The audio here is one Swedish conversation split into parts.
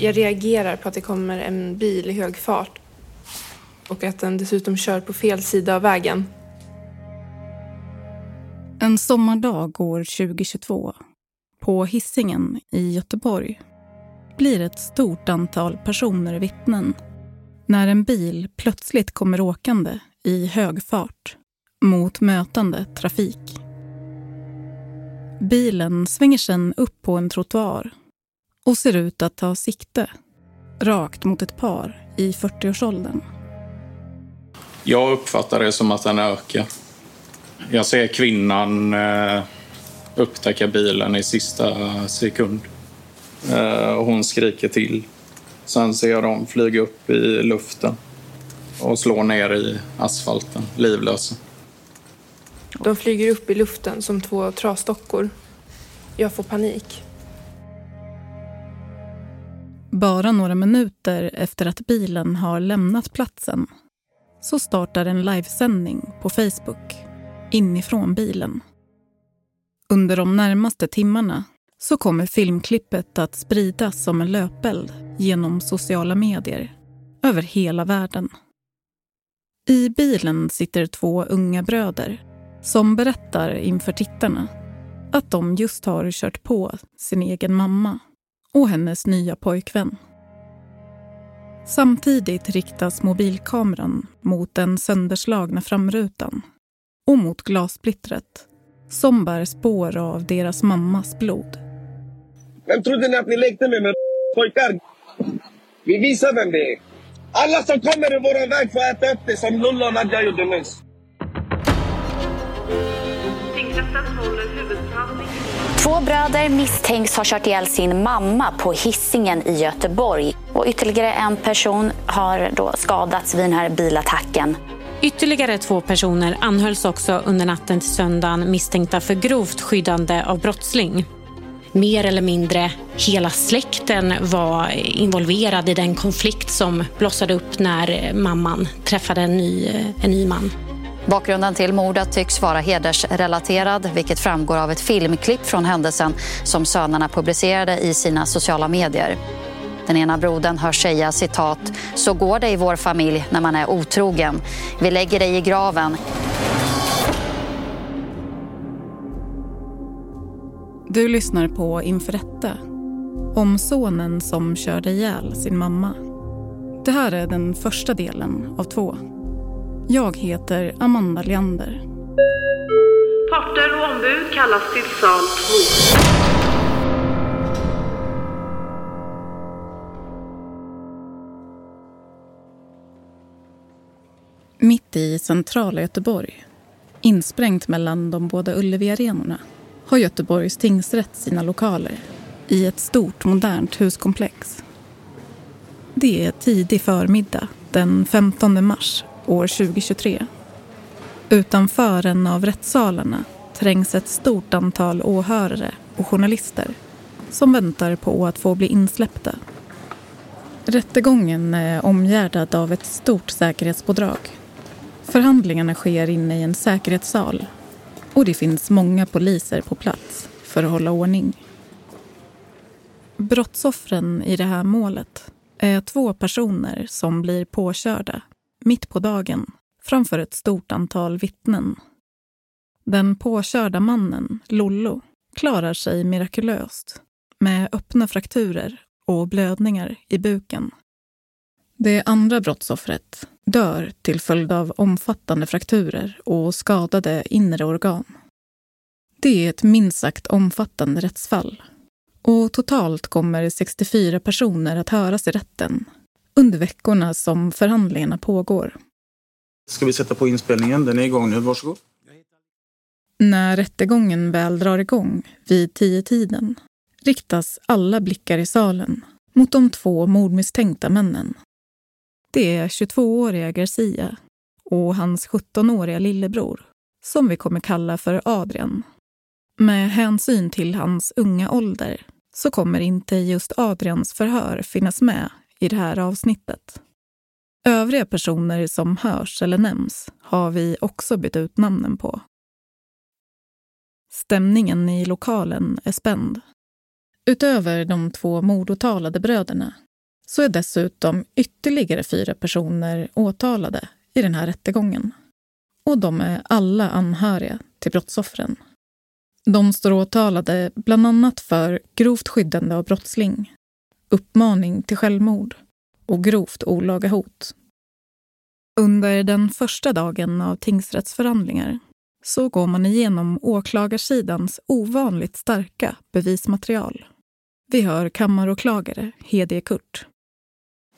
Jag reagerar på att det kommer en bil i hög fart och att den dessutom kör på fel sida av vägen. En sommardag år 2022 på hissingen i Göteborg blir ett stort antal personer vittnen när en bil plötsligt kommer åkande i hög fart mot mötande trafik. Bilen svänger sedan upp på en trottoar och ser ut att ta sikte rakt mot ett par i 40-årsåldern. Jag uppfattar det som att den ökar. Jag ser kvinnan eh, upptäcka bilen i sista sekund. Eh, hon skriker till. Sen ser jag dem flyga upp i luften och slå ner i asfalten, livlösa. De flyger upp i luften som två trasdockor. Jag får panik. Bara några minuter efter att bilen har lämnat platsen så startar en livesändning på Facebook inifrån bilen. Under de närmaste timmarna så kommer filmklippet att spridas som en löpeld genom sociala medier över hela världen. I bilen sitter två unga bröder som berättar inför tittarna att de just har kört på sin egen mamma och hennes nya pojkvän. Samtidigt riktas mobilkameran mot den sönderslagna framrutan och mot glassplittret som bär spår av deras mammas blod. Vem trodde ni att ni lekte med, med pojkar? Vi visar vem det är. Alla som kommer i vår väg får äta upp det som Lulla och Nadja gjorde nyss. Två bröder misstänks ha kört ihjäl sin mamma på hissingen i Göteborg. Och ytterligare en person har då skadats vid den här bilattacken. Ytterligare två personer anhölls också under natten till söndagen misstänkta för grovt skyddande av brottsling. Mer eller mindre hela släkten var involverad i den konflikt som blossade upp när mamman träffade en ny, eh, en ny man. Bakgrunden till mordet tycks vara hedersrelaterad vilket framgår av ett filmklipp från händelsen som sönerna publicerade i sina sociala medier. Den ena brodern hör säga citat “Så går det i vår familj när man är otrogen. Vi lägger dig i graven.” Du lyssnar på Inför rätta om sonen som körde ihjäl sin mamma. Det här är den första delen av två. Jag heter Amanda Leander. Parter och ombud kallas till sal 2. Mitt i centrala Göteborg, insprängt mellan de båda Ullevi-arenorna har Göteborgs tingsrätt sina lokaler i ett stort modernt huskomplex. Det är tidig förmiddag den 15 mars år 2023. Utanför en av rättssalarna trängs ett stort antal åhörare och journalister som väntar på att få bli insläppta. Rättegången är omgärdad av ett stort säkerhetspådrag. Förhandlingarna sker inne i en säkerhetssal och det finns många poliser på plats för att hålla ordning. Brottsoffren i det här målet är två personer som blir påkörda mitt på dagen framför ett stort antal vittnen. Den påkörda mannen, Lollo, klarar sig mirakulöst med öppna frakturer och blödningar i buken. Det andra brottsoffret dör till följd av omfattande frakturer och skadade inre organ. Det är ett minst sagt omfattande rättsfall. Och totalt kommer 64 personer att höras i rätten under veckorna som förhandlingarna pågår. Ska vi sätta på inspelningen? Den är igång nu. Varsågod. När rättegången väl drar igång vid tio tiden riktas alla blickar i salen mot de två mordmisstänkta männen. Det är 22-åriga Garcia och hans 17-åriga lillebror som vi kommer kalla för Adrian. Med hänsyn till hans unga ålder så kommer inte just Adrians förhör finnas med i det här avsnittet. Övriga personer som hörs eller nämns har vi också bytt ut namnen på. Stämningen i lokalen är spänd. Utöver de två mordåtalade bröderna så är dessutom ytterligare fyra personer åtalade i den här rättegången. Och de är alla anhöriga till brottsoffren. De står åtalade bland annat för grovt skyddande av brottsling, uppmaning till självmord och grovt olaga hot. Under den första dagen av tingsrättsförhandlingar så går man igenom åklagarsidans ovanligt starka bevismaterial. Vi hör kammaråklagare Hedie Kurt.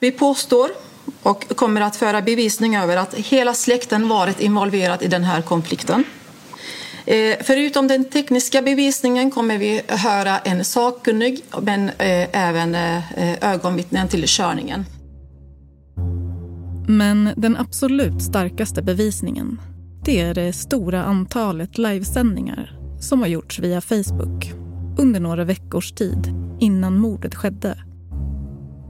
Vi påstår och kommer att föra bevisning över att hela släkten varit involverad i den här konflikten. Eh, förutom den tekniska bevisningen kommer vi höra en sakkunnig men eh, även eh, ögonvittnen till körningen. Men den absolut starkaste bevisningen det är det stora antalet livesändningar som har gjorts via Facebook under några veckors tid innan mordet skedde.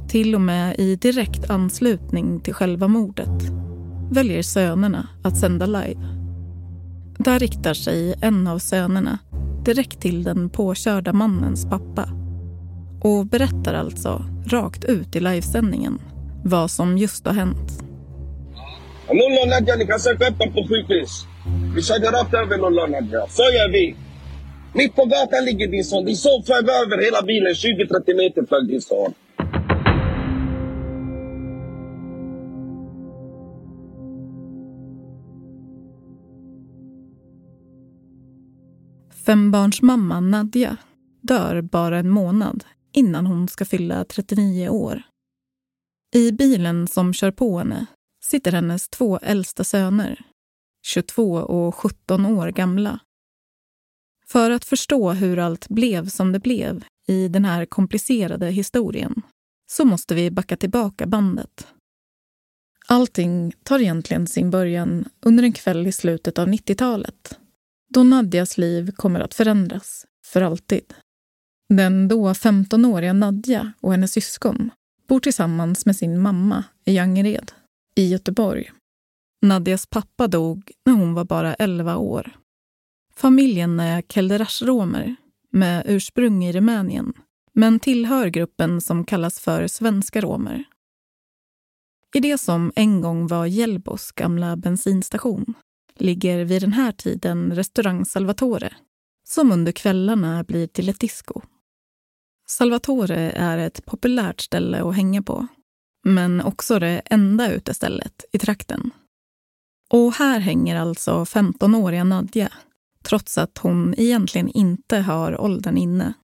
Till och med i direkt anslutning till själva mordet väljer sönerna att sända live. Där riktar sig en av sönerna direkt till den påkörda mannens pappa och berättar alltså rakt ut i livesändningen vad som just har hänt. Lollo och Nadja, ni kan söka upp dem på sjukhus. Vi körde rakt över Lollo och Nadja. Så gör vi. Mitt på gatan ligger din son. Din son flög över hela bilen. 20-30 meter flög din son. Fembarnsmamman Nadja dör bara en månad innan hon ska fylla 39 år. I bilen som kör på henne sitter hennes två äldsta söner, 22 och 17 år gamla. För att förstå hur allt blev som det blev i den här komplicerade historien så måste vi backa tillbaka bandet. Allting tar egentligen sin början under en kväll i slutet av 90-talet då Nadjas liv kommer att förändras för alltid. Den då 15-åriga Nadja och hennes syskon bor tillsammans med sin mamma i Angered i Göteborg. Nadjas pappa dog när hon var bara 11 år. Familjen är Kelderash-romer med ursprung i Rumänien men tillhör gruppen som kallas för svenska romer. I det som en gång var Hjällbos gamla bensinstation ligger vid den här tiden restaurang Salvatore som under kvällarna blir till ett disco. Salvatore är ett populärt ställe att hänga på men också det enda utestället i trakten. Och här hänger alltså 15-åriga Nadja, trots att hon egentligen inte har åldern inne.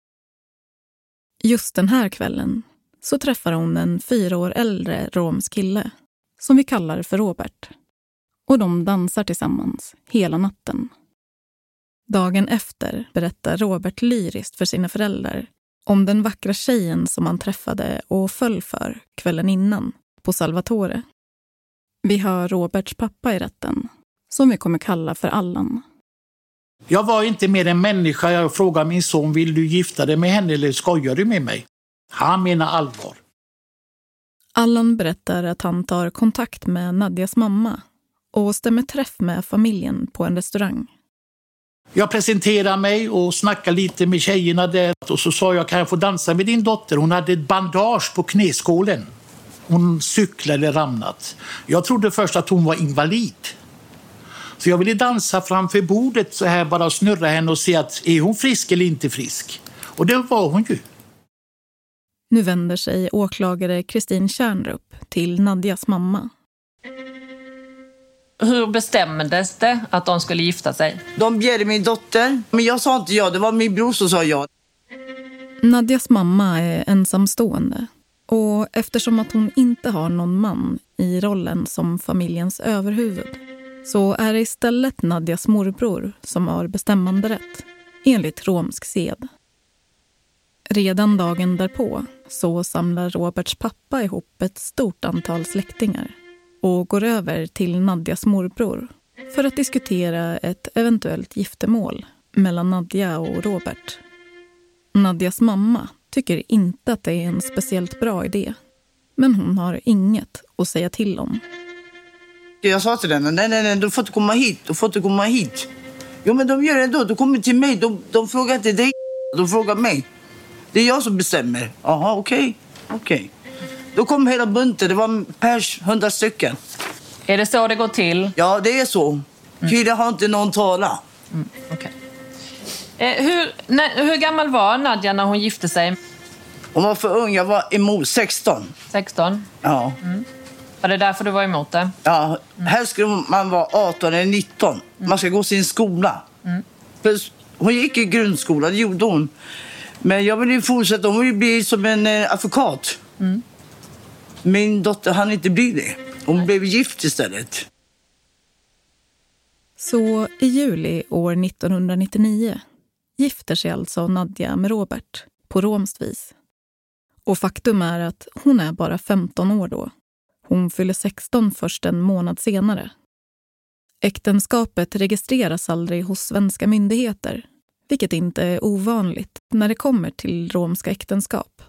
Just den här kvällen så träffar hon en fyra år äldre romsk kille som vi kallar för Robert. Och de dansar tillsammans hela natten. Dagen efter berättar Robert lyriskt för sina föräldrar om den vackra tjejen som han träffade och föll för kvällen innan på Salvatore. Vi hör Roberts pappa i rätten, som vi kommer kalla för Allan. Jag var inte mer än människa. Jag frågade min son, vill du gifta dig med henne eller skojar du med mig? Han menar allvar. Allan berättar att han tar kontakt med Nadjas mamma och stämmer träff med familjen på en restaurang. Jag presenterade mig och snackade lite med tjejerna där och så sa jag kan jag få dansa med din dotter? Hon hade ett bandage på knäskålen. Hon cyklade ramnat. Jag trodde först att hon var invalid. Så jag ville dansa framför bordet så här bara snurra henne och se att är hon frisk eller inte frisk? Och det var hon ju. Nu vänder sig åklagare Kristin Kärnrup till Nadjas mamma hur bestämdes det att de skulle gifta sig? De bjöd min dotter, men jag sa inte ja. Det var min bror som sa ja. Nadjas mamma är ensamstående och eftersom att hon inte har någon man i rollen som familjens överhuvud så är det istället Nadjas morbror som har bestämmanderätt, enligt romsk sed. Redan dagen därpå så samlar Roberts pappa ihop ett stort antal släktingar och går över till Nadjas morbror för att diskutera ett eventuellt giftermål mellan Nadja och Robert. Nadjas mamma tycker inte att det är en speciellt bra idé. Men hon har inget att säga till om. Jag sa till henne, nej, nej, nej, du får inte komma hit, du får inte komma hit. Jo, men de gör det ändå, de kommer till mig, de, de frågar inte dig, de frågar mig. Det är jag som bestämmer. Jaha, okej, okay. okej. Okay. Då kom hela bunten. Det var pers, hundra stycken. Är det så det går till? Ja, det är så. Killar har inte någon tala. Eh, hur, när, hur gammal var Nadja när hon gifte sig? Hon var för ung. Jag var emot 16. 16? Ja. Var det därför du var emot det? Ja, här skulle man vara 18 eller 19. Man ska gå sin skola. Plus, hon gick i grundskola, det gjorde hon. Men jag ville ju fortsätta. Hon ville bli som en eh, advokat. Min dotter hann inte bli det. Hon blev gift istället. Så i juli år 1999 gifter sig alltså Nadja med Robert på romskt vis. Och faktum är att hon är bara 15 år då. Hon fyller 16 först en månad senare. Äktenskapet registreras aldrig hos svenska myndigheter vilket inte är ovanligt när det kommer till romska äktenskap.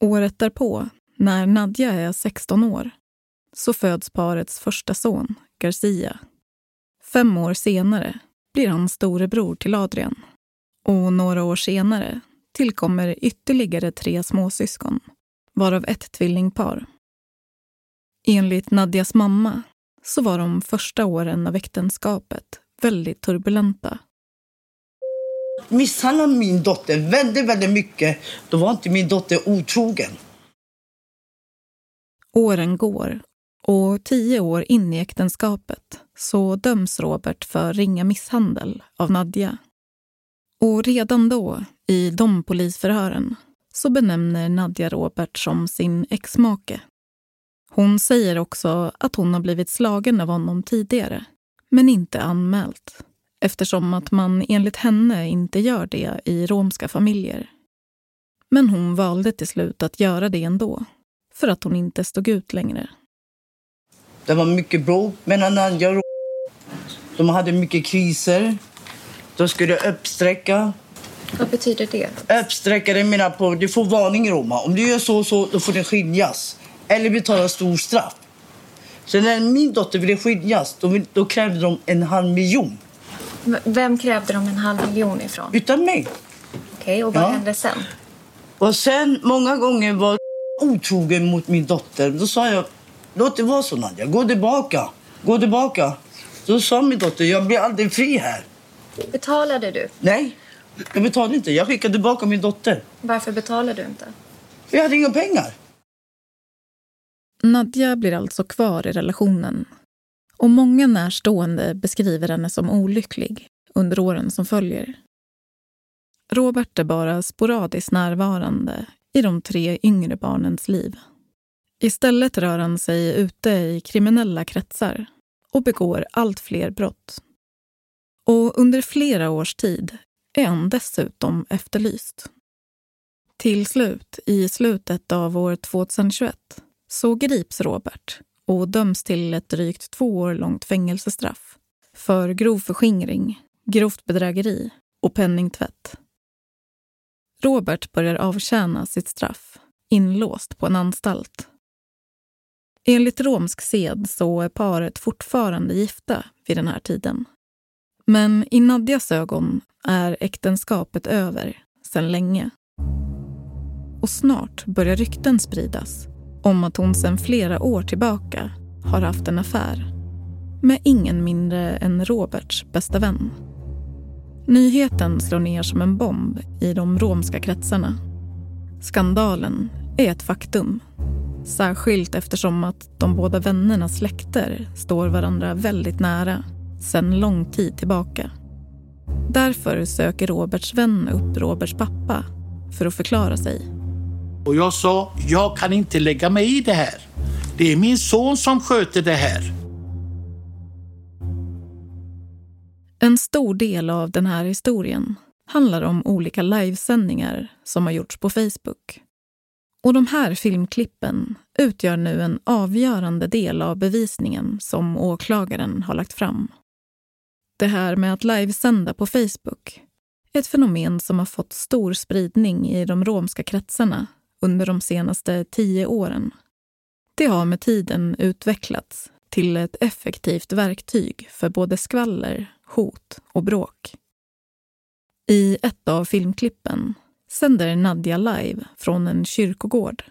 Året därpå, när Nadja är 16 år, så föds parets första son, Garcia. Fem år senare blir han storebror till Adrian. Och några år senare tillkommer ytterligare tre småsyskon, varav ett tvillingpar. Enligt Nadjas mamma så var de första åren av äktenskapet väldigt turbulenta. Misshandlade min dotter väldigt, väldigt mycket. Då var inte min dotter otrogen. Åren går och tio år in i äktenskapet så döms Robert för ringa misshandel av Nadja. Och redan då, i de polisförhören, så benämner Nadja Robert som sin exmake. Hon säger också att hon har blivit slagen av honom tidigare, men inte anmält eftersom att man enligt henne inte gör det i romska familjer. Men hon valde till slut att göra det ändå, för att hon inte stod ut längre. Det var mycket bråk mellan Nadja och De hade mycket kriser. De skulle uppsträcka. Vad betyder det? Uppsträcka, det menar på du får varning i Roma. Om du gör så så, då får du skiljas. Eller betala stor straff. Så när min dotter ville skiljas, då, då krävde de en halv miljon. Vem krävde de en halv miljon ifrån? Utan mig. Okej, och vad Ja. hände sen? Och sen många gånger var otrogen mot min dotter. Då sa jag, låt det vara så Nadja, gå tillbaka. Gå tillbaka. Då sa min dotter, jag blir aldrig fri här. Betalade du? Nej, jag betalade inte. Jag skickade tillbaka min dotter. Varför betalade du inte? Jag hade inga pengar. Nadja blir alltså kvar i relationen. Och många närstående beskriver henne som olycklig under åren som följer. Robert är bara sporadiskt närvarande i de tre yngre barnens liv. Istället rör han sig ute i kriminella kretsar och begår allt fler brott. Och under flera års tid är han dessutom efterlyst. Till slut, i slutet av år 2021, så grips Robert och döms till ett drygt två år långt fängelsestraff för grov förskingring, grovt bedrägeri och penningtvätt. Robert börjar avtjäna sitt straff, inlåst på en anstalt. Enligt romsk sed så är paret fortfarande gifta vid den här tiden. Men i Nadjas ögon är äktenskapet över sedan länge. Och snart börjar rykten spridas om att hon sedan flera år tillbaka har haft en affär med ingen mindre än Roberts bästa vän. Nyheten slår ner som en bomb i de romska kretsarna. Skandalen är ett faktum. Särskilt eftersom att de båda vännernas släkter står varandra väldigt nära sedan lång tid tillbaka. Därför söker Roberts vän upp Roberts pappa för att förklara sig. Och jag sa, jag kan inte lägga mig i det här. Det är min son som sköter det här. En stor del av den här historien handlar om olika livesändningar som har gjorts på Facebook. Och de här filmklippen utgör nu en avgörande del av bevisningen som åklagaren har lagt fram. Det här med att livesända på Facebook är ett fenomen som har fått stor spridning i de romska kretsarna under de senaste tio åren. Det har med tiden utvecklats till ett effektivt verktyg för både skvaller, hot och bråk. I ett av filmklippen sänder Nadja live från en kyrkogård.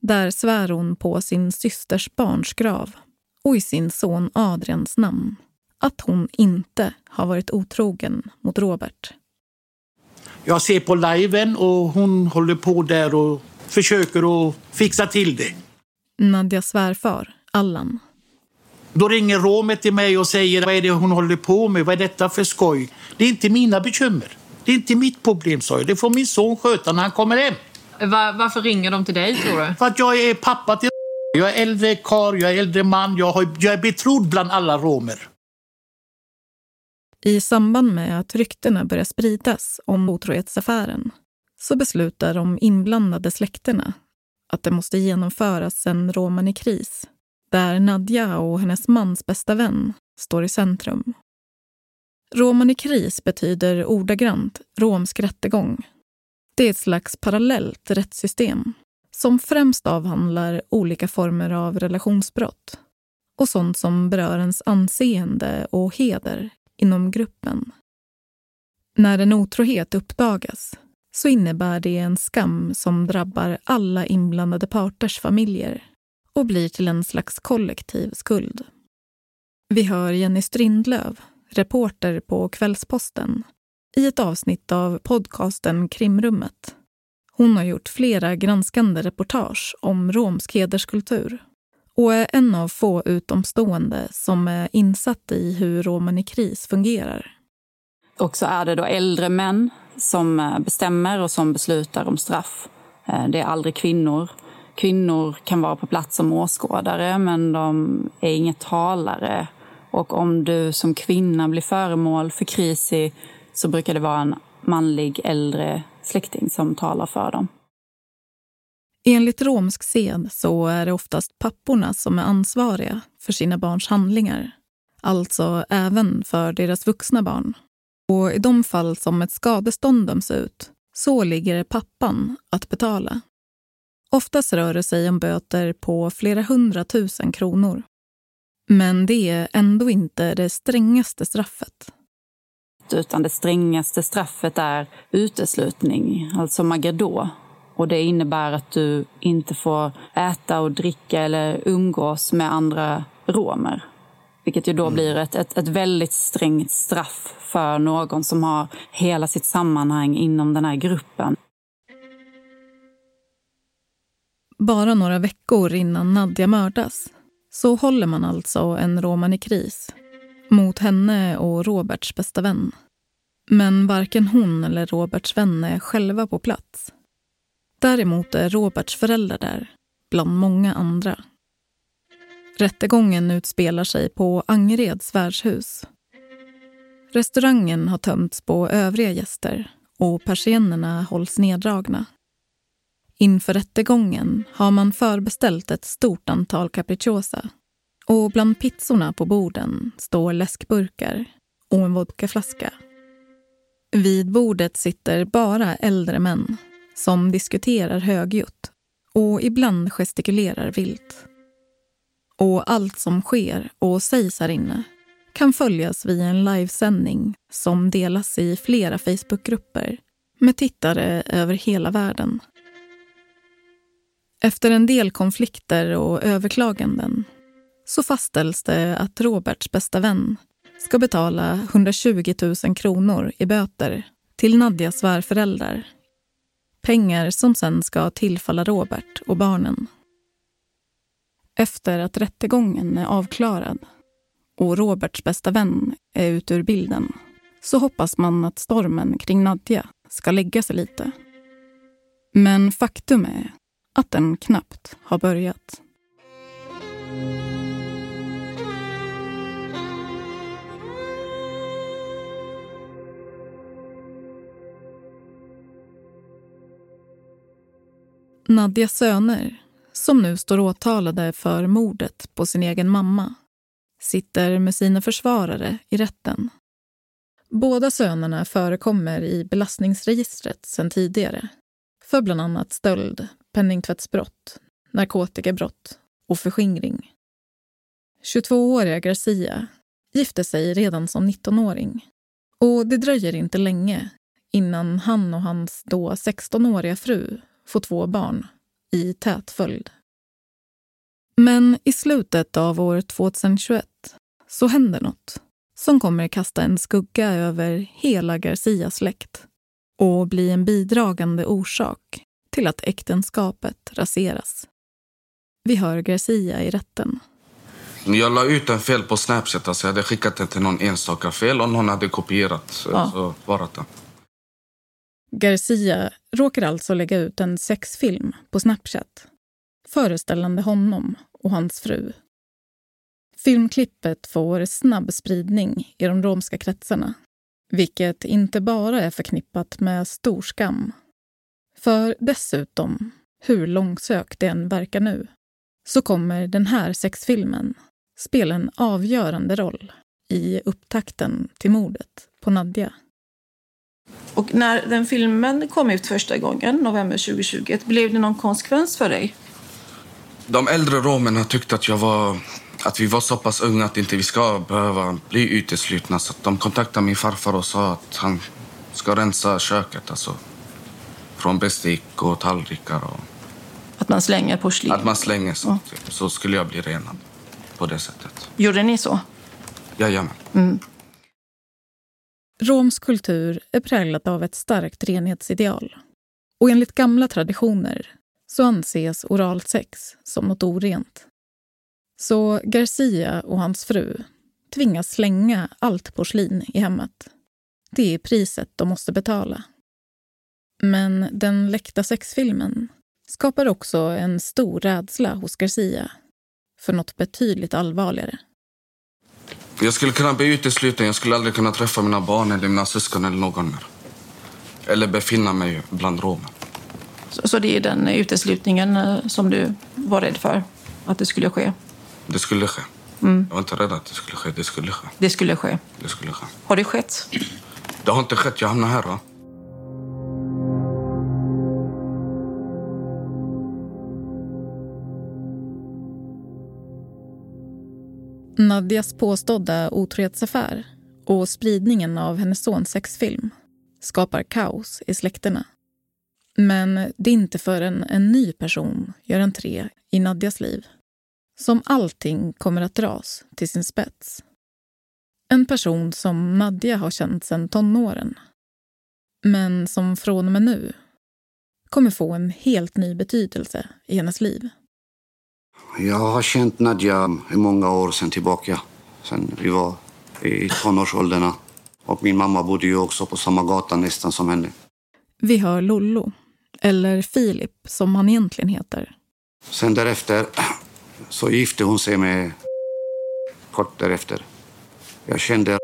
Där svär hon på sin systers barns grav och i sin son Adrians namn att hon inte har varit otrogen mot Robert. Jag ser på liven och hon håller på där och försöker att fixa till det. Nadjas svärfar, Allan. Då ringer Romet till mig och säger vad är det hon håller på med, vad är detta för skoj? Det är inte mina bekymmer. Det är inte mitt problem, sa jag. Det får min son sköta när han kommer hem. Va- varför ringer de till dig tror du? För att jag är pappa till Jag är äldre karl, jag är äldre man, jag, har, jag är betrodd bland alla romer. I samband med att ryktena börjar spridas om otrohetsaffären så beslutar de inblandade släkterna att det måste genomföras en roman i kris där Nadja och hennes mans bästa vän står i centrum. Roman i kris betyder ordagrant romsk rättegång. Det är ett slags parallellt rättssystem som främst avhandlar olika former av relationsbrott och sånt som berör ens anseende och heder inom gruppen. När en otrohet uppdagas så innebär det en skam som drabbar alla inblandade parters familjer och blir till en slags kollektiv skuld. Vi hör Jenny Strindlöv, reporter på Kvällsposten i ett avsnitt av podcasten Krimrummet. Hon har gjort flera granskande reportage om romsk hederskultur och är en av få utomstående som är insatt i hur romen i kris fungerar. Och så är det då äldre män som eh, bestämmer och som beslutar om straff. Eh, det är aldrig kvinnor. Kvinnor kan vara på plats som åskådare men de är inga talare. Och om du som kvinna blir föremål för kris så brukar det vara en manlig äldre släkting som talar för dem. Enligt romsk sed så är det oftast papporna som är ansvariga för sina barns handlingar. Alltså även för deras vuxna barn. Och i de fall som ett skadestånd döms ut så ligger det pappan att betala. Oftast rör det sig om böter på flera hundratusen kronor. Men det är ändå inte det strängaste straffet. Utan det strängaste straffet är uteslutning, alltså magado. Och det innebär att du inte får äta och dricka eller umgås med andra romer. Vilket ju då blir ett, ett, ett väldigt strängt straff för någon som har hela sitt sammanhang inom den här gruppen. Bara några veckor innan Nadja mördas så håller man alltså en roman i kris mot henne och Roberts bästa vän. Men varken hon eller Roberts vän är själva på plats. Däremot är Roberts föräldrar där, bland många andra. Rättegången utspelar sig på Angereds värdshus. Restaurangen har tömts på övriga gäster och persiennerna hålls neddragna. Inför rättegången har man förbeställt ett stort antal capricciosa och bland pizzorna på borden står läskburkar och en vodkaflaska. Vid bordet sitter bara äldre män som diskuterar högljutt och ibland gestikulerar vilt. Och allt som sker och sägs här inne kan följas via en livesändning som delas i flera Facebookgrupper med tittare över hela världen. Efter en del konflikter och överklaganden så fastställs det att Roberts bästa vän ska betala 120 000 kronor i böter till Nadjas svärföräldrar. Pengar som sen ska tillfalla Robert och barnen. Efter att rättegången är avklarad och Roberts bästa vän är ute ur bilden så hoppas man att stormen kring Nadja ska lägga sig lite. Men faktum är att den knappt har börjat. Nadjas söner, som nu står åtalade för mordet på sin egen mamma, sitter med sina försvarare i rätten. Båda sönerna förekommer i belastningsregistret sedan tidigare för bland annat stöld, penningtvättsbrott, narkotikabrott och förskingring. 22-åriga Garcia gifte sig redan som 19-åring och det dröjer inte länge innan han och hans då 16-åriga fru får två barn, i tät följd. Men i slutet av år 2021 så händer något som kommer kasta en skugga över hela Garcias släkt och bli en bidragande orsak till att äktenskapet raseras. Vi hör Garcia i rätten. Jag la ut en fel på Snapchat. Alltså jag hade skickat den till någon enstaka fel och någon hade kopierat Ja. så svarat den. Garcia råkar alltså lägga ut en sexfilm på Snapchat föreställande honom och hans fru. Filmklippet får snabb spridning i de romska kretsarna vilket inte bara är förknippat med stor skam. För dessutom, hur långsökt det än verkar nu, så kommer den här sexfilmen spela en avgörande roll i upptakten till mordet på Nadja. Och när den filmen kom ut första gången, november 2020, blev det någon konsekvens för dig? De äldre romerna tyckte att jag var att vi var så pass unga att inte vi ska behöva bli uteslutna. Så att de kontaktade min farfar och sa att han ska rensa köket. Alltså, från bestick och tallrikar. Och Att man slänger porslin? att man slänger så. Typ. Så skulle jag bli renad på det sättet. Gjorde ni så? Jajamän. Mm. Romsk kultur är präglad av ett starkt renhetsideal. Och enligt gamla traditioner så anses oralt sex som något orent. Så Garcia och hans fru tvingas slänga allt porslin i hemmet. Det är priset de måste betala. Men den läckta sexfilmen skapar också en stor rädsla hos Garcia för något betydligt allvarligare. Jag skulle kunna bli utesluten. Jag skulle aldrig kunna träffa mina barn eller mina syskon eller någon mer. Eller befinna mig bland romer. Så, så det är den uteslutningen eh, som du var rädd för att det skulle ske? Det skulle ske. Mm. Jag var inte rädd att det skulle ske. Det skulle ske. Det skulle ske. Det skulle ske. Har det skett? Det har inte skett. Jag hamnar här. Va? Nadias påstådda otrohetsaffär och spridningen av hennes sons sexfilm skapar kaos i släkterna. Men det är inte förrän en ny person gör entré i Nadias liv som allting kommer att dras till sin spets. En person som Nadja har känt sedan tonåren men som från och med nu kommer få en helt ny betydelse i hennes liv. Jag har känt Nadja i många år sedan tillbaka. Sen vi var i tonårsåldrarna. Och min mamma bodde ju också på samma gata nästan som henne. Vi hör Lollo, eller Filip som han egentligen heter. Sen därefter så gifte hon sig med kort därefter. Jag kände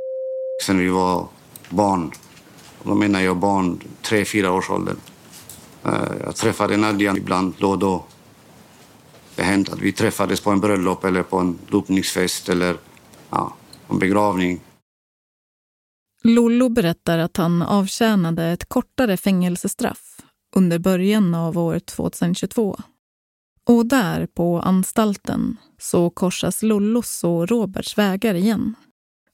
sen vi var barn. Då menar jag barn, tre, fyra års ålder. Eh, Jag träffade Nadja ibland då och då. Det hände att vi träffades på en bröllop eller på en dopningsfest eller ja, en begravning. Lollo berättar att han avtjänade ett kortare fängelsestraff under början av år 2022. Och där, på anstalten, så korsas Lollos och Roberts vägar igen.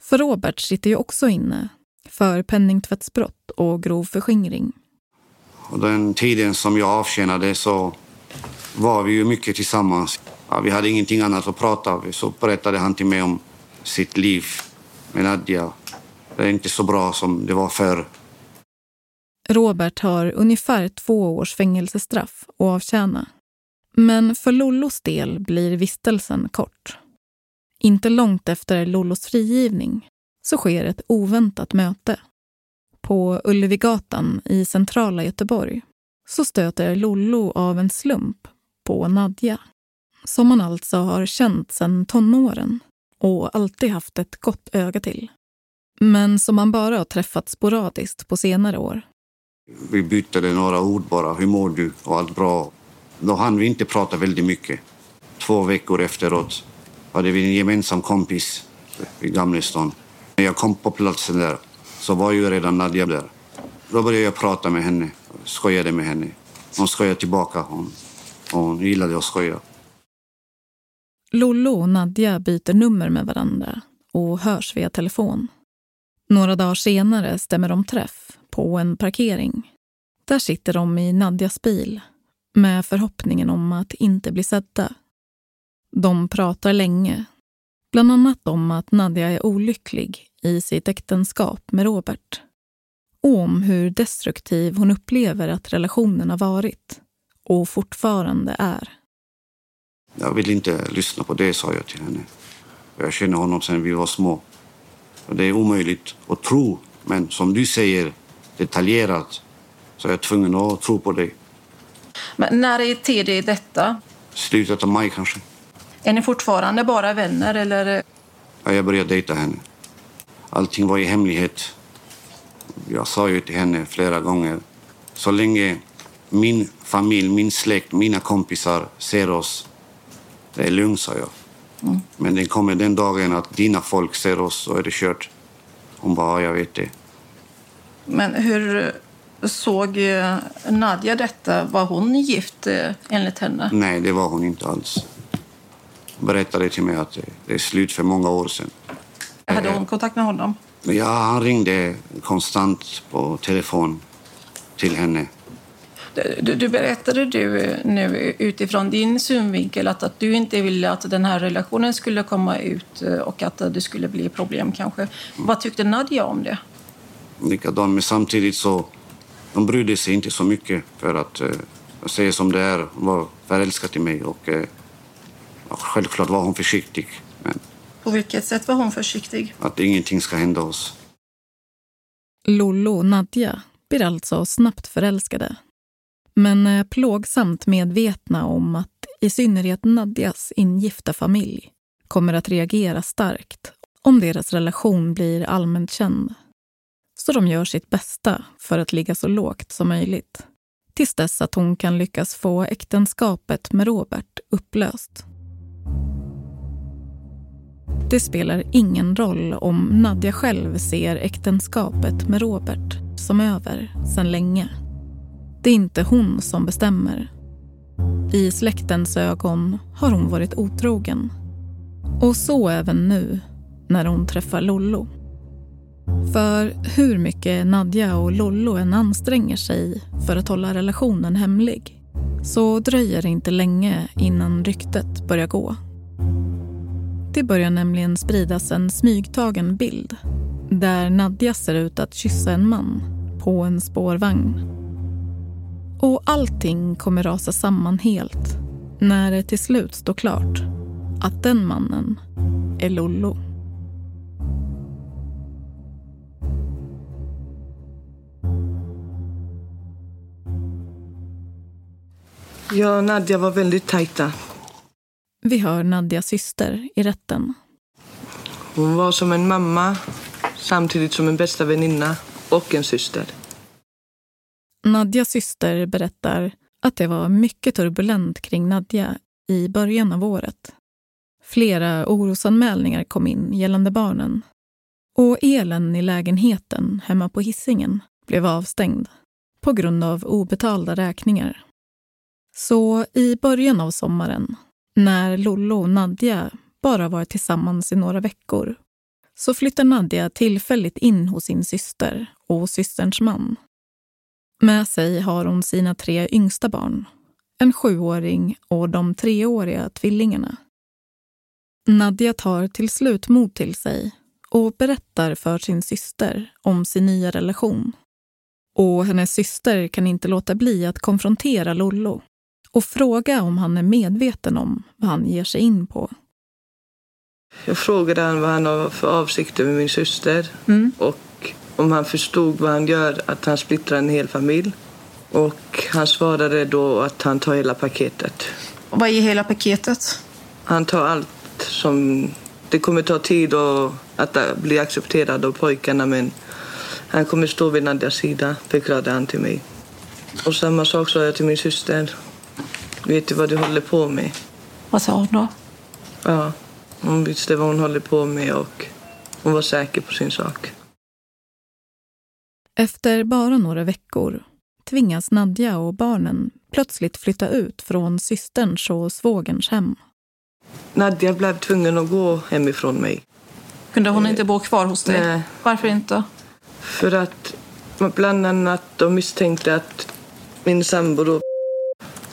För Robert sitter ju också inne för penningtvättsbrott och grov förskingring. Och den tiden som jag avtjänade så var vi ju mycket tillsammans. Ja, vi hade ingenting annat att prata om. Så berättade han till mig om sitt liv med Nadja. Det är inte så bra som det var förr. Robert har ungefär två års fängelsestraff att avtjäna. Men för Lollos del blir vistelsen kort. Inte långt efter Lollos frigivning så sker ett oväntat möte. På Ullevigatan i centrala Göteborg så stöter Lollo av en slump på Nadja som han alltså har känt sedan tonåren och alltid haft ett gott öga till. Men som han bara har träffat sporadiskt på senare år. Vi bytte några ord bara. Hur mår du? Och allt bra. Då hann vi inte prata väldigt mycket. Två veckor efteråt hade vi en gemensam kompis i Gamlestan. När jag kom på platsen där så var ju redan Nadja där. Då började jag prata med henne, skojade med henne. Hon skojade tillbaka. Hon, hon gillade att skoja. Lollo och Nadja byter nummer med varandra och hörs via telefon. Några dagar senare stämmer de träff på en parkering. Där sitter de i Nadjas bil med förhoppningen om att inte bli sedda. De pratar länge, bland annat om att Nadja är olycklig i sitt äktenskap med Robert om hur destruktiv hon upplever att relationen har varit och fortfarande är. Jag vill inte lyssna på det, sa jag till henne. Jag känner honom sedan vi var små. Det är omöjligt att tro, men som du säger detaljerat så är jag tvungen att tro på det. Men när är tid i detta? Slutet av maj kanske. Är ni fortfarande bara vänner eller? Ja, jag började dejta henne. Allting var i hemlighet. Jag sa ju till henne flera gånger. Så länge min familj, min släkt, mina kompisar ser oss, det är lugnt, sa jag. Mm. Men den kommer den dagen att dina folk ser oss så är det kört. Hon bara, ja, jag vet det. Men hur såg eh, Nadja detta? Var hon gift eh, enligt henne? Nej, det var hon inte alls. Hon berättade till mig att det- det är slut för många år sedan. Hade hon kontakt med honom? Ja, han ringde konstant på telefon till henne. Du, du berättade du eh, nu utifrån din synvinkel att, att du inte ville att den här relationen skulle komma ut eh, och att det skulle bli problem kanske. Vad tyckte Nadja om det? Likadant, men samtidigt så de brydde sig inte så mycket för att eh, säger som det är, hon var förälskad i mig och eh, självklart var hon försiktig. Men På vilket sätt var hon försiktig? att ingenting ska hända oss. Lollo och Nadja blir alltså snabbt förälskade. Men är plågsamt medvetna om att i synnerhet Nadjas ingifta familj kommer att reagera starkt om deras relation blir allmänt känd. Så de gör sitt bästa för att ligga så lågt som möjligt. Tills dess att hon kan lyckas få äktenskapet med Robert upplöst. Det spelar ingen roll om Nadja själv ser äktenskapet med Robert som över sedan länge. Det är inte hon som bestämmer. I släktens ögon har hon varit otrogen. Och så även nu, när hon träffar Lollo. För hur mycket Nadja och Lollo än anstränger sig för att hålla relationen hemlig så dröjer det inte länge innan ryktet börjar gå. Det börjar nämligen spridas en smygtagen bild där Nadja ser ut att kyssa en man på en spårvagn. Och allting kommer rasa samman helt när det till slut står klart att den mannen är Lollo. Jag och Nadja var väldigt tajta. Vi hör Nadjas syster i rätten. Hon var som en mamma samtidigt som en bästa väninna och en syster. Nadjas syster berättar att det var mycket turbulent kring Nadja i början av året. Flera orosanmälningar kom in gällande barnen och elen i lägenheten hemma på hissingen blev avstängd på grund av obetalda räkningar. Så i början av sommaren, när Lollo och Nadja bara varit tillsammans i några veckor så flyttar Nadja tillfälligt in hos sin syster och systerns man. Med sig har hon sina tre yngsta barn, en sjuåring och de treåriga tvillingarna. Nadja tar till slut mod till sig och berättar för sin syster om sin nya relation. Och hennes syster kan inte låta bli att konfrontera Lollo och fråga om han är medveten om vad han ger sig in på. Jag frågade han vad han har för avsikter med min syster och om han förstod vad han gör, att han splittrar en hel familj. Och han svarade då att han tar hela paketet. Vad är hela paketet? Han tar allt som... Det kommer ta tid att, att bli accepterad av pojkarna men han kommer stå vid Nadjas sida, förklarade han till mig. Och samma sak sa jag till min syster. Vet du vad du håller på med? Vad sa hon då? Ja, hon visste vad hon håller på med och hon var säker på sin sak. Efter bara några veckor tvingas Nadja och barnen plötsligt flytta ut från systerns och svågerns hem. Nadja blev tvungen att gå hemifrån mig. Kunde hon inte bo kvar hos dig? Nej. Varför inte? För att bland annat de misstänkte att min sambo då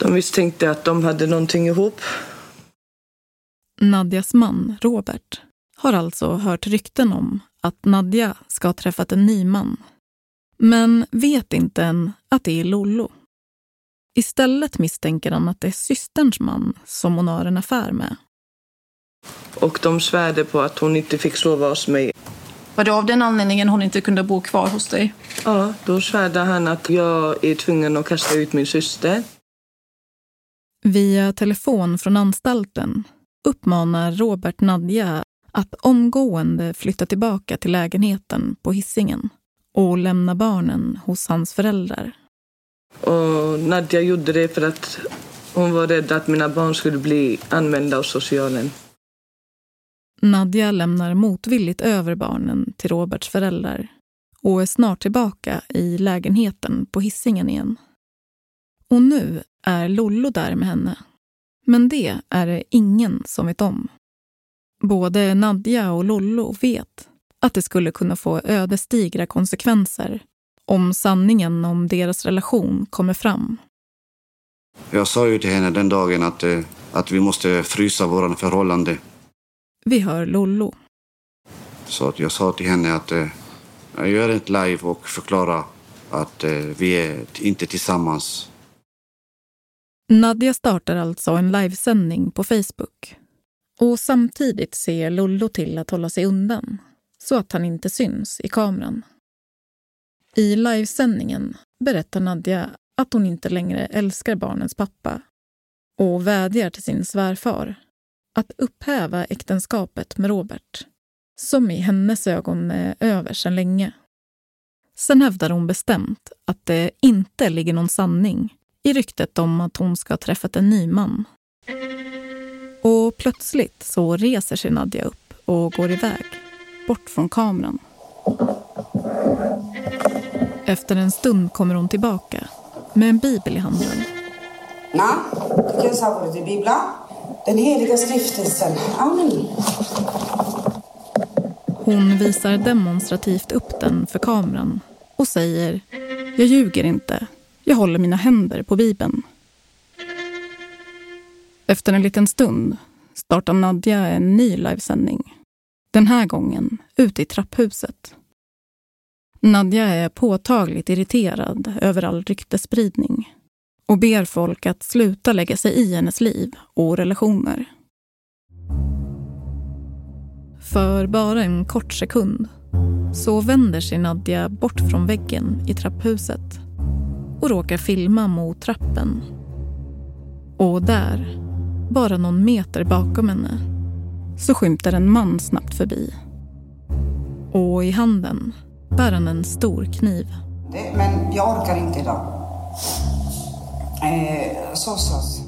De misstänkte att de hade någonting ihop. Nadjas man, Robert, har alltså hört rykten om att Nadja ska ha träffat en ny man. Men vet inte än att det är Lollo. Istället misstänker han att det är systerns man som hon har en affär med. Och de svärde på att hon inte fick sova hos mig. Var det av den anledningen hon inte kunde bo kvar hos dig? Ja, då svärde han att jag är tvungen att kasta ut min syster. Via telefon från anstalten uppmanar Robert Nadja att omgående flytta tillbaka till lägenheten på hissingen och lämna barnen hos hans föräldrar. Och Nadja gjorde det för att hon var rädd att mina barn skulle bli anmälda av socialen. Nadja lämnar motvilligt över barnen till Roberts föräldrar och är snart tillbaka i lägenheten på hissingen igen. Och nu är Lollo där med henne. Men det är det ingen som vet om. Både Nadja och Lollo vet att det skulle kunna få ödesdigra konsekvenser om sanningen om deras relation kommer fram. Jag sa ju till henne den dagen att, eh, att vi måste frysa våra förhållande. Vi hör Lollo. Så att jag sa till henne att eh, jag gör ett live och förklara att eh, vi är inte tillsammans. Nadja startar alltså en livesändning på Facebook. Och samtidigt ser Lollo till att hålla sig undan så att han inte syns i kameran. I livesändningen berättar Nadja att hon inte längre älskar barnens pappa och vädjar till sin svärfar att upphäva äktenskapet med Robert, som i hennes ögon är över sedan länge. Sen hävdar hon bestämt att det inte ligger någon sanning i ryktet om att hon ska ha träffat en ny man. Och plötsligt så reser sig Nadja upp och går iväg, bort från kameran. Efter en stund kommer hon tillbaka med en bibel i handen. Na, vilken sa du till Bibeln? Den heliga skriftelsen. Amen. Hon visar demonstrativt upp den för kameran och säger Jag ljuger inte. Jag håller mina händer på bibeln. Efter en liten stund startar Nadja en ny livesändning. Den här gången ute i trapphuset. Nadja är påtagligt irriterad över all ryktespridning och ber folk att sluta lägga sig i hennes liv och relationer. För bara en kort sekund så vänder sig Nadja bort från väggen i trapphuset och råkar filma mot trappen. Och där, bara någon meter bakom henne, så skymtar en man snabbt förbi. Och i handen bär han en stor kniv. Det, men jag orkar inte idag. Eh, så sås.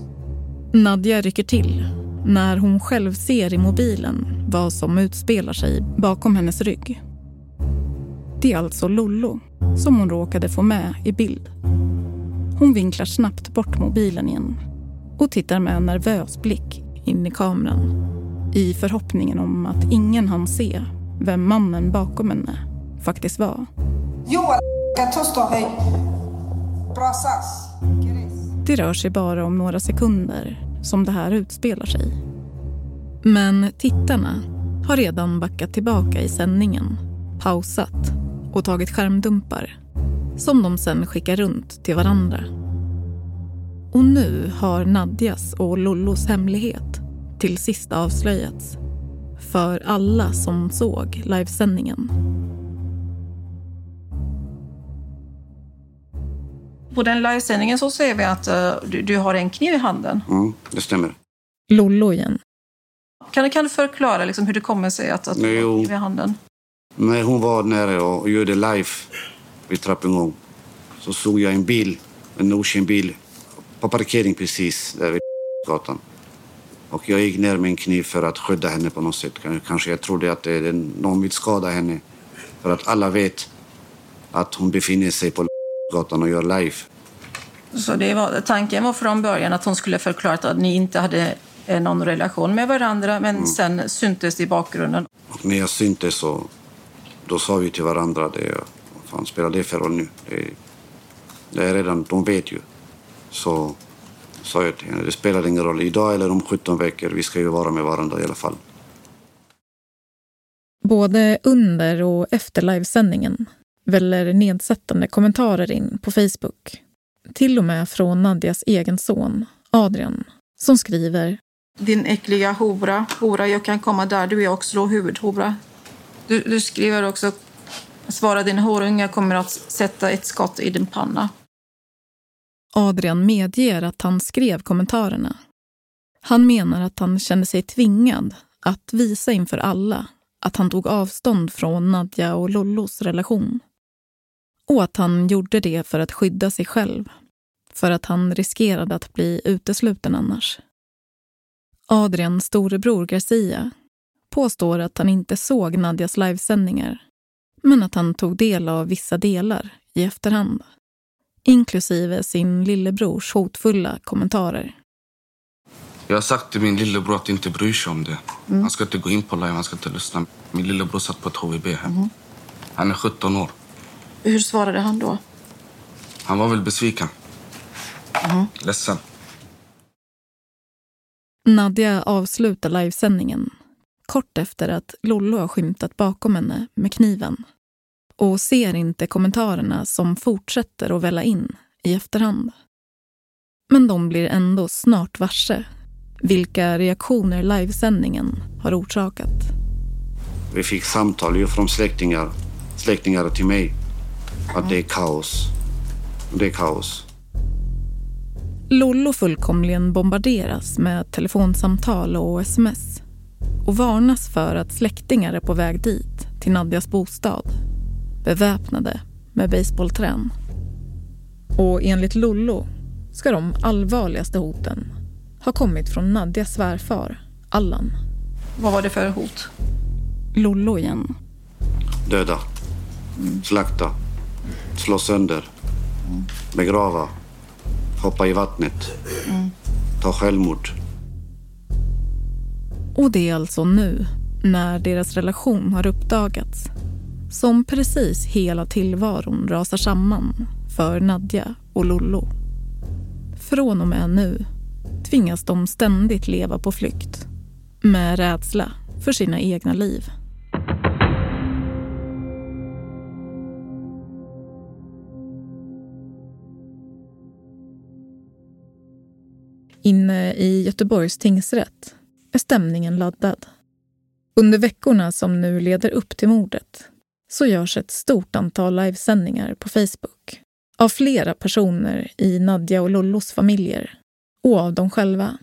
Nadja rycker till när hon själv ser i mobilen vad som utspelar sig bakom hennes rygg. Det är alltså Lollo som hon råkade få med i bild. Hon vinklar snabbt bort mobilen igen och tittar med en nervös blick in i kameran i förhoppningen om att ingen hann se vem mannen bakom henne faktiskt var. Det rör sig bara om några sekunder som det här utspelar sig. Men tittarna har redan backat tillbaka i sändningen, pausat och tagit skärmdumpar som de sen skickar runt till varandra. Och nu har Nadjas och Lollos hemlighet till sist avslöjats för alla som såg livesändningen. På den livesändningen så ser vi att eh, du, du har en kniv i handen. Mm, det stämmer. Lollo igen. Kan, kan du förklara liksom hur det kommer sig att, att du har en kniv i handen? När hon var nere och gjorde live vid trappuppgång så såg jag en bil, en okänd bil, på parkering precis där vid gatan. Och jag gick ner med en kniv för att skydda henne på något sätt. Kanske jag trodde att det någon vill skada henne. För att alla vet att hon befinner sig på gatan och gör live. Så det var, tanken var från början att hon skulle förklara att ni inte hade eh, någon relation med varandra men sen syntes det i bakgrunden. Och när jag syntes så då sa vi till varandra det. Vad fan spelar det för roll nu? Det, det är redan, de vet ju. Så sa jag till henne. Det spelar ingen roll, idag eller om 17 veckor. Vi ska ju vara med varandra i alla fall. Både under och efter livesändningen väller nedsättande kommentarer in på Facebook. Till och med från Nadjas egen son, Adrian, som skriver Din äckliga hora, hora, jag kan komma där, du är också huvudhora. Du, du skriver också Svara din horunge kommer att sätta ett skott i din panna. Adrian medger att han skrev kommentarerna. Han menar att han kände sig tvingad att visa inför alla att han tog avstånd från Nadja och Lollos relation. Och att han gjorde det för att skydda sig själv. För att han riskerade att bli utesluten annars. Adrians storebror Garcia påstår att han inte såg Nadjas livesändningar men att han tog del av vissa delar i efterhand. Inklusive sin lillebrors hotfulla kommentarer. Jag har sagt till min lillebror att inte bry sig om det. Mm. Han ska inte gå in på live, han ska inte lyssna. Min lillebror satt på ett HVB hem. Mm. Han är 17 år. Hur svarade han då? Han var väl besviken. Mm. Ledsen. Nadja avslutar livesändningen kort efter att Lollo har skymtat bakom henne med kniven och ser inte kommentarerna som fortsätter att välla in i efterhand. Men de blir ändå snart varse vilka reaktioner livesändningen har orsakat. Vi fick samtal från släktingar, släktingar till mig. Att det är kaos. Det är kaos. Lollo fullkomligen bombarderas med telefonsamtal och sms och varnas för att släktingar är på väg dit, till Nadjas bostad beväpnade med baseballträn. Och enligt Lollo ska de allvarligaste hoten ha kommit från Nadjas svärfar, Allan. Vad var det för hot? Lollo igen. Döda. Slakta. Slå sönder. Begrava. Hoppa i vattnet. Ta självmord. Och det är alltså nu, när deras relation har uppdagats, som precis hela tillvaron rasar samman för Nadja och Lollo. Från och med nu tvingas de ständigt leva på flykt med rädsla för sina egna liv. Inne i Göteborgs tingsrätt är stämningen laddad. Under veckorna som nu leder upp till mordet så görs ett stort antal livesändningar på Facebook av flera personer i Nadja och Lollos familjer och av dem själva.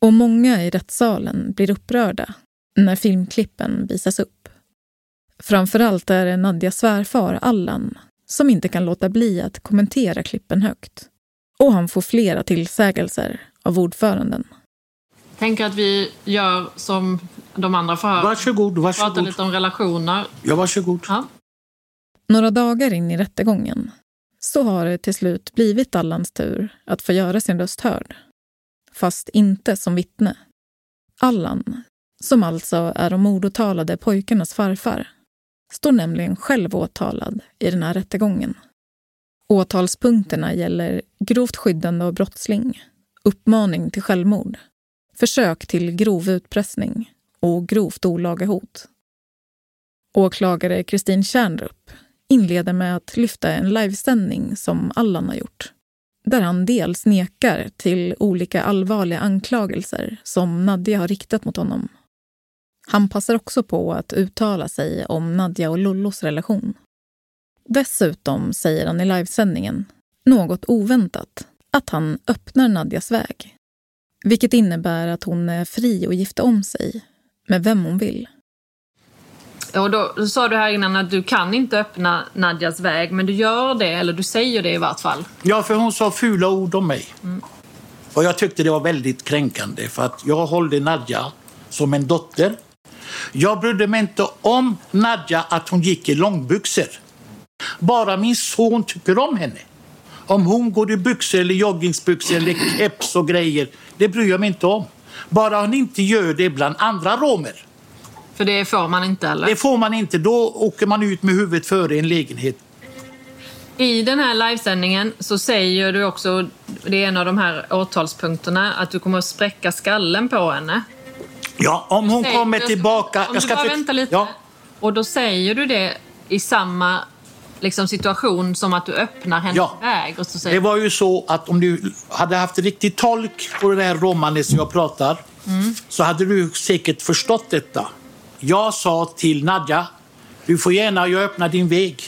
Och många i rättssalen blir upprörda när filmklippen visas upp. Framförallt är det Nadjas svärfar Allan som inte kan låta bli att kommentera klippen högt. Och han får flera tillsägelser av ordföranden. Tänker att vi gör som de andra förhör. Varsågod, varsågod. Pratar lite om relationer. Ja, varsågod. Ja. Några dagar in i rättegången så har det till slut blivit Allans tur att få göra sin röst hörd. Fast inte som vittne. Allan, som alltså är de mordåtalade pojkarnas farfar, står nämligen själv åtalad i den här rättegången. Åtalspunkterna gäller grovt skyddande av brottsling, uppmaning till självmord, försök till grov utpressning och grovt olaga hot. Åklagare Kristin Kärnrup inleder med att lyfta en livesändning som Allan har gjort. Där han dels nekar till olika allvarliga anklagelser som Nadja har riktat mot honom. Han passar också på att uttala sig om Nadja och Lollos relation. Dessutom säger han i livesändningen, något oväntat, att han öppnar Nadjas väg. Vilket innebär att hon är fri att gifta om sig med vem hon vill. Och då, då sa du här innan att du kan inte öppna Nadjas väg, men du gör det, eller du säger det i vart fall. Ja, för hon sa fula ord om mig. Och jag tyckte det var väldigt kränkande för att jag hållde Nadja som en dotter. Jag brydde mig inte om Nadja att hon gick i långbyxor. Bara min son tycker om henne. Om hon går i byxor eller joggingsbyxor eller keps och grejer, det bryr jag mig inte om. Bara hon inte gör det bland andra romer. För det får man inte, eller? Det får man inte. Då åker man ut med huvudet före en lägenhet. I den här livesändningen så säger du också det är en av de här åtalspunkterna, att du kommer att spräcka skallen på henne. Ja, om hon kommer tillbaka... Om du bara väntar lite. Ja, Och då säger du det i samma liksom, situation som att du öppnar hennes Ja. väg. Och så säger det var ju så att om du hade haft riktig tolk på det här romanet som jag pratar Mm. så hade du säkert förstått detta. Jag sa till Nadja, du får gärna jag öppnar din väg.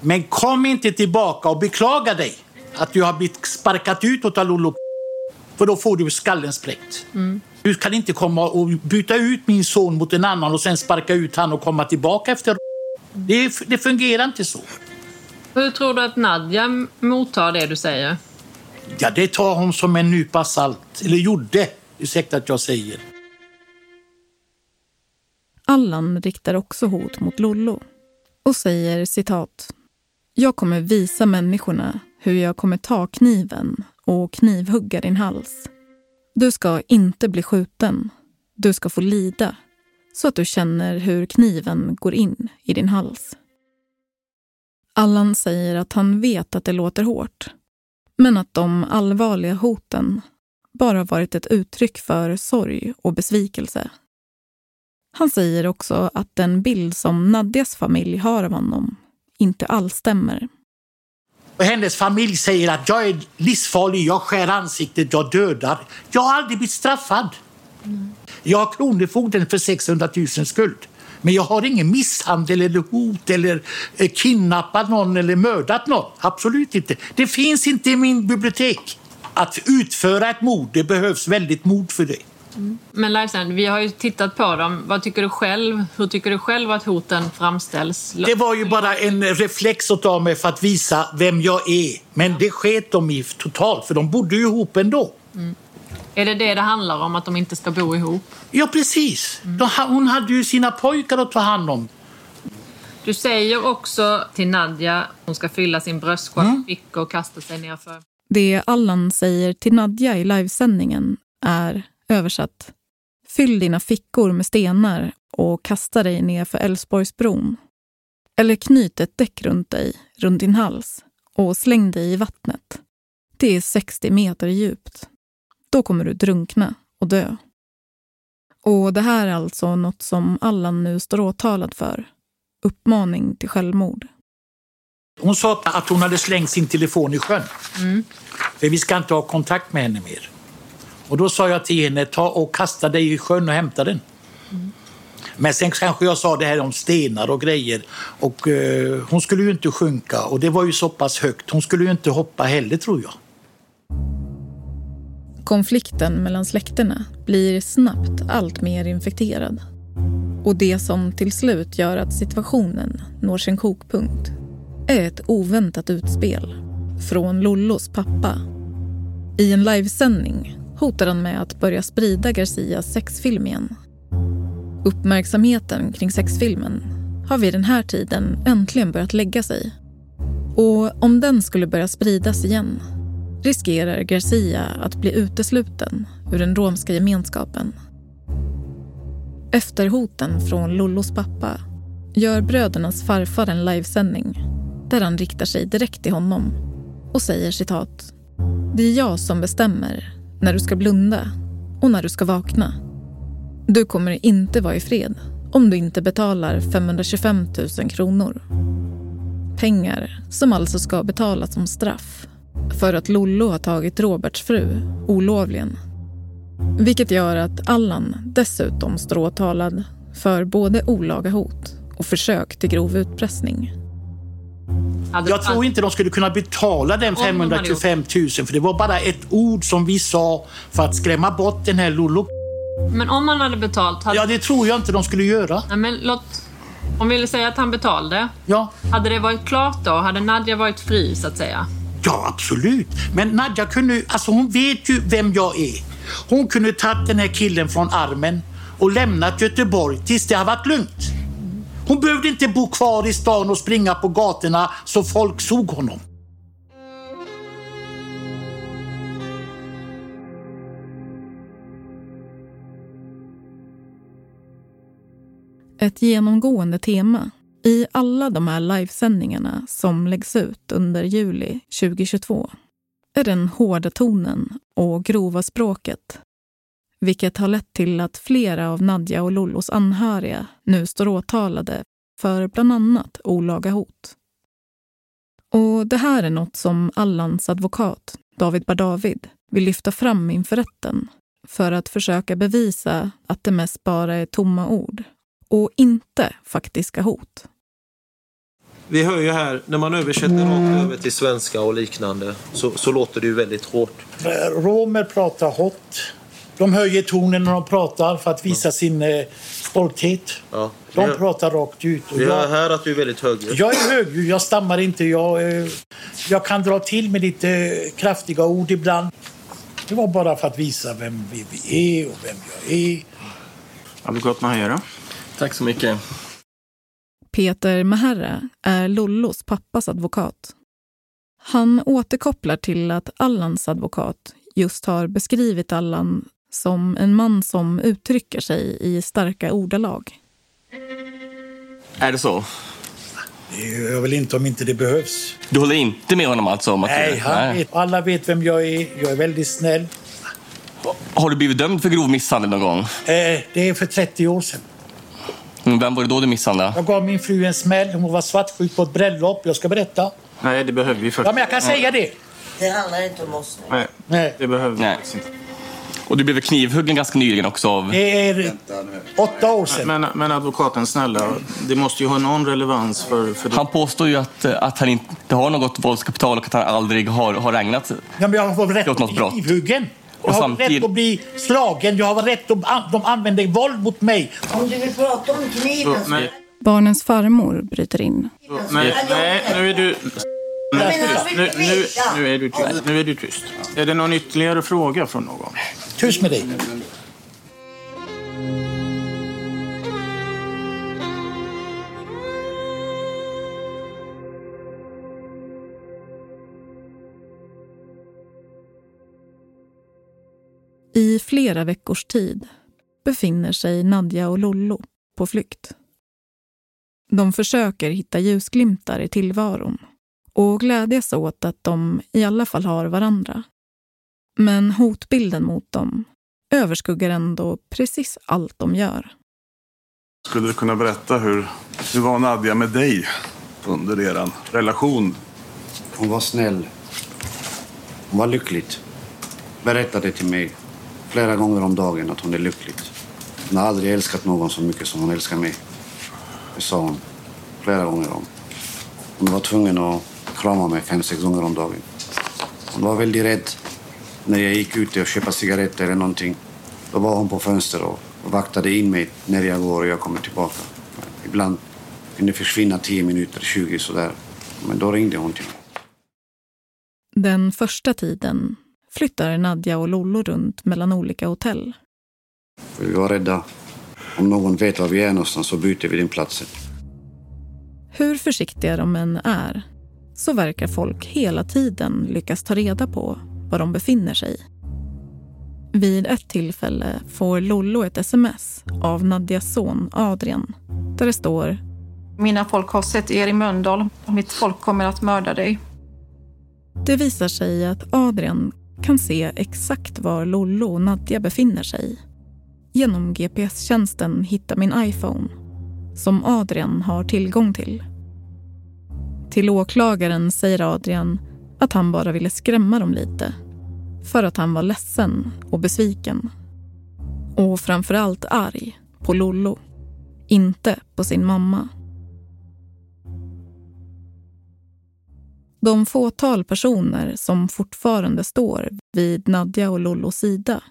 Men kom inte tillbaka och beklaga dig att du har blivit sparkat ut av Lollo. För då får du skallen spräckt. Mm. Du kan inte komma och byta ut min son mot en annan och sen sparka ut han och komma tillbaka efter det, det fungerar inte så. Hur tror du att Nadja mottar det du säger? Ja, det tar hon som en nypa salt. Eller gjorde, ursäkta att jag säger. Allan riktar också hot mot Lollo och säger citat. Jag kommer visa människorna hur jag kommer ta kniven och knivhugga din hals. Du ska inte bli skjuten. Du ska få lida så att du känner hur kniven går in i din hals. Allan säger att han vet att det låter hårt men att de allvarliga hoten bara varit ett uttryck för sorg och besvikelse. Han säger också att den bild som Nadjas familj har av honom inte alls stämmer. Och hennes familj säger att jag är livsfarlig, jag skär ansiktet, jag dödar. Jag har aldrig blivit straffad. Jag har kronofogden för 600 000 skuld. Men jag har ingen misshandel eller hot eller eh, kidnappat någon eller mördat någon. Absolut inte. Det finns inte i min bibliotek. Att utföra ett mord, det behövs väldigt mod för det. Men Lifestand, vi har ju tittat på dem. Vad tycker du själv? Hur tycker du själv att hoten framställs? Det var ju bara en reflex av mig för att visa vem jag är. Men det sket de i totalt, för de bodde ju ihop ändå. Mm. Är det det det handlar om, att de inte ska bo ihop? Ja, precis. De, ha- hon hade ju sina pojkar att ta hand om. Du säger också till Nadja hon ska fylla sin bröstkorg med fickor och kasta sig nerför. Det Allan säger till Nadja i livesändningen är översatt. Fyll dina fickor med stenar och kasta dig ner för Älvsborgsbron. Eller knyt ett däck runt dig, runt din hals och släng dig i vattnet. Det är 60 meter djupt. Då kommer du drunkna och dö. Och det här är alltså något som Allan nu står åtalad för. Uppmaning till självmord. Hon sa att hon hade slängt sin telefon i sjön. För vi ska inte ha kontakt med henne mer. Och då sa jag till henne, ta och kasta dig i sjön och hämta den. Men sen kanske jag sa det här om stenar och grejer. Och eh, hon skulle ju inte sjunka och det var ju så pass högt. Hon skulle ju inte hoppa heller tror jag. Konflikten mellan släkterna blir snabbt allt mer infekterad. Och det som till slut gör att situationen når sin kokpunkt är ett oväntat utspel från Lollos pappa. I en livesändning hotar han med att börja sprida Garcias sexfilm igen. Uppmärksamheten kring sexfilmen har vid den här tiden äntligen börjat lägga sig. Och om den skulle börja spridas igen riskerar Garcia att bli utesluten ur den romska gemenskapen. Efter hoten från Lollos pappa gör brödernas farfar en livesändning där han riktar sig direkt till honom och säger citat. Det är jag som bestämmer när du ska blunda och när du ska vakna. Du kommer inte vara i fred om du inte betalar 525 000 kronor. Pengar som alltså ska betalas som straff för att Lollo har tagit Roberts fru olovligen. Vilket gör att Allan dessutom står åtalad för både olaga hot och försök till grov utpressning. Jag tror inte de skulle kunna betala den Om de hade 525 000 för det var bara ett ord som vi sa för att skrämma bort den här Lollo. Men om han hade betalt... Hade... Ja, det tror jag inte de skulle göra. Nej, men låt... Om vi vill säga att han betalade. Ja. Hade det varit klart då? Hade Nadja varit fri, så att säga? Ja, absolut. Men Nadja kunde, alltså hon vet ju vem jag är. Hon kunde tagit den här killen från armen och lämnat Göteborg tills det har varit lugnt. Hon behövde inte bo kvar i stan och springa på gatorna så folk såg honom. Ett genomgående tema i alla de här livesändningarna som läggs ut under juli 2022 är den hårda tonen och grova språket. Vilket har lett till att flera av Nadja och Lollos anhöriga nu står åtalade för bland annat olaga hot. Och det här är något som Allans advokat, David Bardavid, vill lyfta fram inför rätten för att försöka bevisa att det mest bara är tomma ord och inte faktiska hot. Vi hör ju här, när man översätter rakt över till svenska och liknande, så, så låter det ju väldigt hårt. Romer pratar hårt. De höjer tonen när de pratar för att visa sin eh, stolthet. Ja. De hör- pratar rakt ut. Och Vi hör jag, här att du är väldigt högljudd. jag är högljudd, jag stammar inte. Jag, eh, jag kan dra till med lite eh, kraftiga ord ibland. Det var bara för att visa vem vi, vi är och vem jag är. Advokat Mahera. Tack så mycket. Peter Maherra är Lollos pappas advokat. Han återkopplar till att Allans advokat just har beskrivit Allan som en man som uttrycker sig i starka ordalag. Är det så? Gör väl inte om inte det behövs. Du håller inte med honom alltså? Om att Nej, han vet, alla vet vem jag är. Jag är väldigt snäll. Har du blivit dömd för grov misshandel någon gång? Eh, det är för 30 år sedan. Mm, Vem var det då du misshandlade? Jag gav min fru en smäll. Hon var svartsjuk på ett bröllop. Jag ska berätta. Nej, det behöver vi faktiskt Ja, men jag kan säga det. Det handlar inte om oss nu. Nej, Nej. det behöver vi Nej. faktiskt inte. Och du blev knivhuggen ganska nyligen också av... Det är åtta år sedan. Men, men advokaten, snälla, det måste ju ha någon relevans för... för Han påstår ju att, att han inte har något våldskapital och att han aldrig har, har ägnat Ja, men jag har rätt åt något bli brott. knivhuggen. Jag har samtidigt- rätt att bli slagen. Jag har rätt att de använder våld mot mig. Om du vill prata om kniven så... Nej, Barnens farmor bryter in. nej, nej, nu är du... Nu, Men nu, nu, nu, är du tyst. nu är du tyst. Är det någon ytterligare fråga från någon? Tyst med dig. I flera veckors tid befinner sig Nadja och Lollo på flykt. De försöker hitta ljusglimtar i tillvaron och glädjas åt att de i alla fall har varandra. Men hotbilden mot dem överskuggar ändå precis allt de gör. Skulle du kunna berätta hur, hur var Nadja med dig under er relation? Hon var snäll. Hon var lycklig. Berättade till mig flera gånger om dagen att hon är lycklig. Hon har aldrig älskat någon så mycket som hon älskar mig. Det sa hon flera gånger om. Hon var tvungen att krama mig fem, sex gånger om dagen. Hon var väldigt rädd när jag gick ut och köpte cigaretter eller någonting. Då var hon på fönstret och vaktade in mig när jag går och jag kommer tillbaka. Ibland kunde försvinna 10 minuter, 20 sådär. Men då ringde hon till mig. Den första tiden flyttar Nadja och Lollo runt mellan olika hotell. För vi var rädda. Om någon vet var vi är någonstans så byter vi den platsen. Hur försiktiga de än är så verkar folk hela tiden lyckas ta reda på var de befinner sig. Vid ett tillfälle får Lollo ett sms av Nadjas son Adrian där det står Mina folk har sett er i Mölndal. Mitt folk kommer att mörda dig. Det visar sig att Adrian kan se exakt var Lollo och Nadja befinner sig. Genom GPS-tjänsten Hitta min iPhone, som Adrian har tillgång till. Till åklagaren säger Adrian att han bara ville skrämma dem lite. För att han var ledsen och besviken. Och framförallt arg på Lollo. Inte på sin mamma. De fåtal personer som fortfarande står vid Nadja och Lollos sida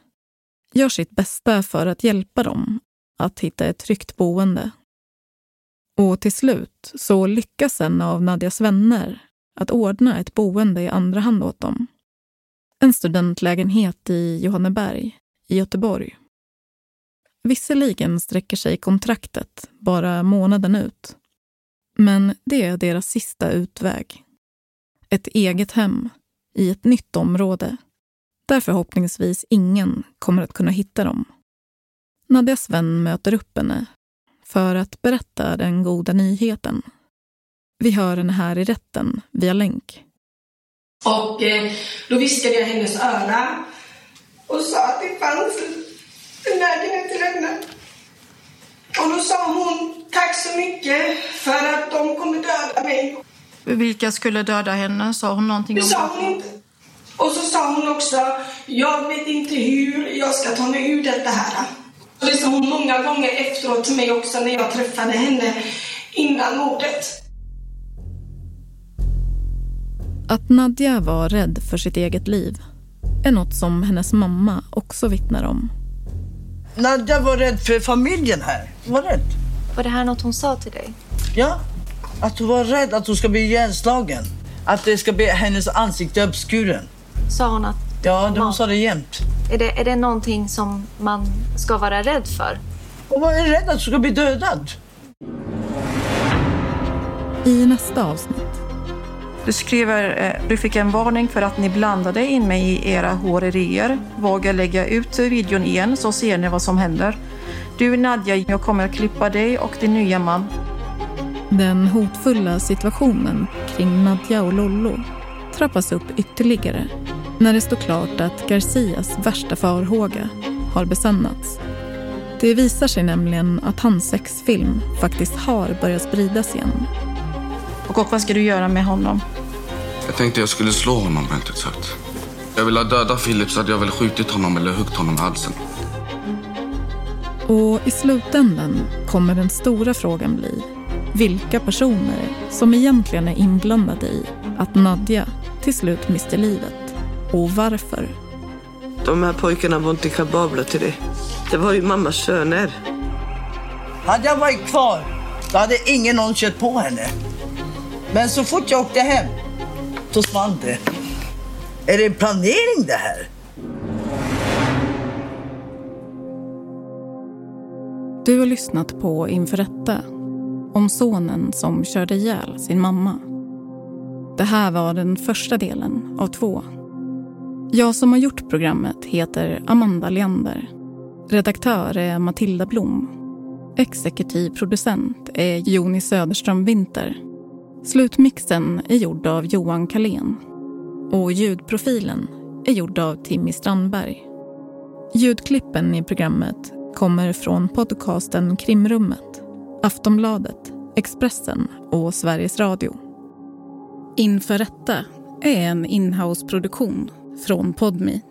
gör sitt bästa för att hjälpa dem att hitta ett tryggt boende. Och till slut så lyckas en av Nadjas vänner att ordna ett boende i andra hand åt dem. En studentlägenhet i Johanneberg i Göteborg. Visserligen sträcker sig kontraktet bara månaden ut. Men det är deras sista utväg. Ett eget hem i ett nytt område där förhoppningsvis ingen kommer att kunna hitta dem. Nadjas vän möter upp henne för att berätta den goda nyheten. Vi hör henne här i rätten via länk. Och eh, då viskade jag hennes öra och sa att det fanns en lägenhet till henne. Och då sa hon tack så mycket för att de kommer döda mig. Vilka skulle döda henne? Sa hon någonting Det om sa hon inte. Och så sa hon också, jag vet inte hur jag ska ta mig ur detta här. Och det sa hon många gånger efteråt till mig också när jag träffade henne innan mordet. Att Nadja var rädd för sitt eget liv är något som hennes mamma också vittnar om. Nadja var rädd för familjen här. Hon var rädd. Var det här något hon sa till dig? Ja, att hon var rädd att hon ska bli ihjälslagen. Att det ska bli hennes ansikte uppskuren. Sa hon att... Ja, det hon sa det jämt. Är det, är det någonting som man ska vara rädd för? Hon var rädd att hon ska bli dödad. I nästa avsnitt Du skriver, eh, du fick en varning för att ni blandade in mig i era horerier. Våga lägga ut videon igen så ser ni vad som händer. Du Nadja, jag kommer att klippa dig och din nya man. Den hotfulla situationen kring Nadja och Lollo trappas upp ytterligare när det står klart att Garcias värsta farhåga har besannats. Det visar sig nämligen att hans sexfilm faktiskt har börjat spridas igen. Och vad ska du göra med honom? Jag tänkte jag skulle slå honom rent ut sagt. Jag ville döda Philip så hade jag väl skjutit honom eller huggit honom i halsen. Och i slutändan kommer den stora frågan bli vilka personer som egentligen är inblandade i att Nadja till slut miste livet och varför. De här pojkarna var inte kapabla till det. Det var ju mammas söner. Hade jag varit kvar, då hade ingen någon kört på henne. Men så fort jag åkte hem, så small det. Är det en planering det här? Du har lyssnat på Inför rätta om sonen som körde ihjäl sin mamma. Det här var den första delen av två. Jag som har gjort programmet heter Amanda Leander. Redaktör är Matilda Blom. Exekutiv producent är Joni Söderström Winter. Slutmixen är gjord av Johan Kalén. Och ljudprofilen är gjord av Timmy Strandberg. Ljudklippen i programmet kommer från podcasten Krimrummet, Aftonbladet, Expressen och Sveriges Radio. Inför rätta är en inhouse-produktion från Podmi.